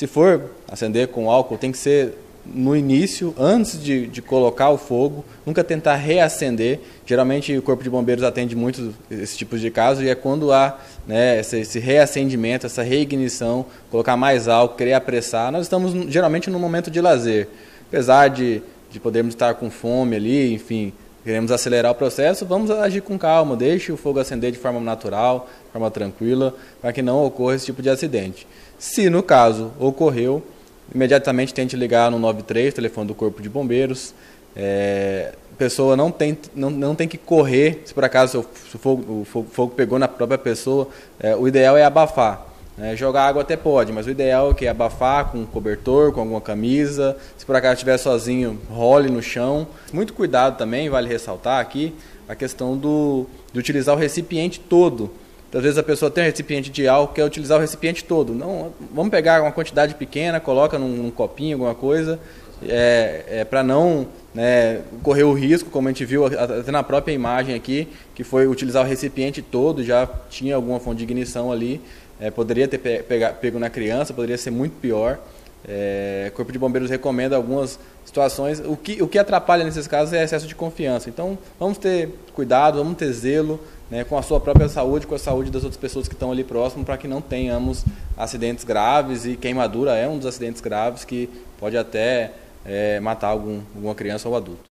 Se for acender com álcool, tem que ser no início, antes de, de colocar o fogo, nunca tentar reacender. Geralmente o Corpo de Bombeiros atende muito esse tipo de caso e é quando há né, esse, esse, reacendimento, essa reignição, colocar mais álcool, querer apressar. Nós estamos geralmente num momento de lazer. Apesar de, de podermos estar com fome ali, enfim, queremos acelerar o processo, vamos agir com calma, deixe o fogo acender de forma natural, de forma tranquila, para que não ocorra esse tipo de acidente. Se no caso ocorreu, imediatamente tente ligar no 93, telefone do Corpo de Bombeiros. É, pessoa não tem, não, não tem que correr, se por acaso o fogo, o fogo pegou na própria pessoa, é, o ideal é abafar. Né? Jogar água até pode, mas o ideal é que abafar com um cobertor, com alguma camisa. Se por acaso estiver sozinho, role no chão. Muito cuidado também, vale ressaltar aqui, a questão do, de utilizar o recipiente todo. Às vezes a pessoa tem um recipiente de álcool, quer utilizar o recipiente todo. Não, vamos pegar uma quantidade pequena, coloca num, num copinho, alguma coisa, é, é para não né, correr o risco, como a gente viu até na própria imagem aqui, que foi utilizar o recipiente todo, já tinha alguma fonte de ignição ali, é, poderia ter pe pego na criança, poderia ser muito pior. É, Corpo de Bombeiros recomenda algumas situações. O que, o que atrapalha nesses casos é excesso de confiança. Então, vamos ter cuidado, vamos ter zelo né, com a sua própria saúde, com a saúde das outras pessoas que estão ali próximo, para que não tenhamos acidentes graves. E queimadura é um dos acidentes graves que pode até é, matar algum, alguma criança ou adulto.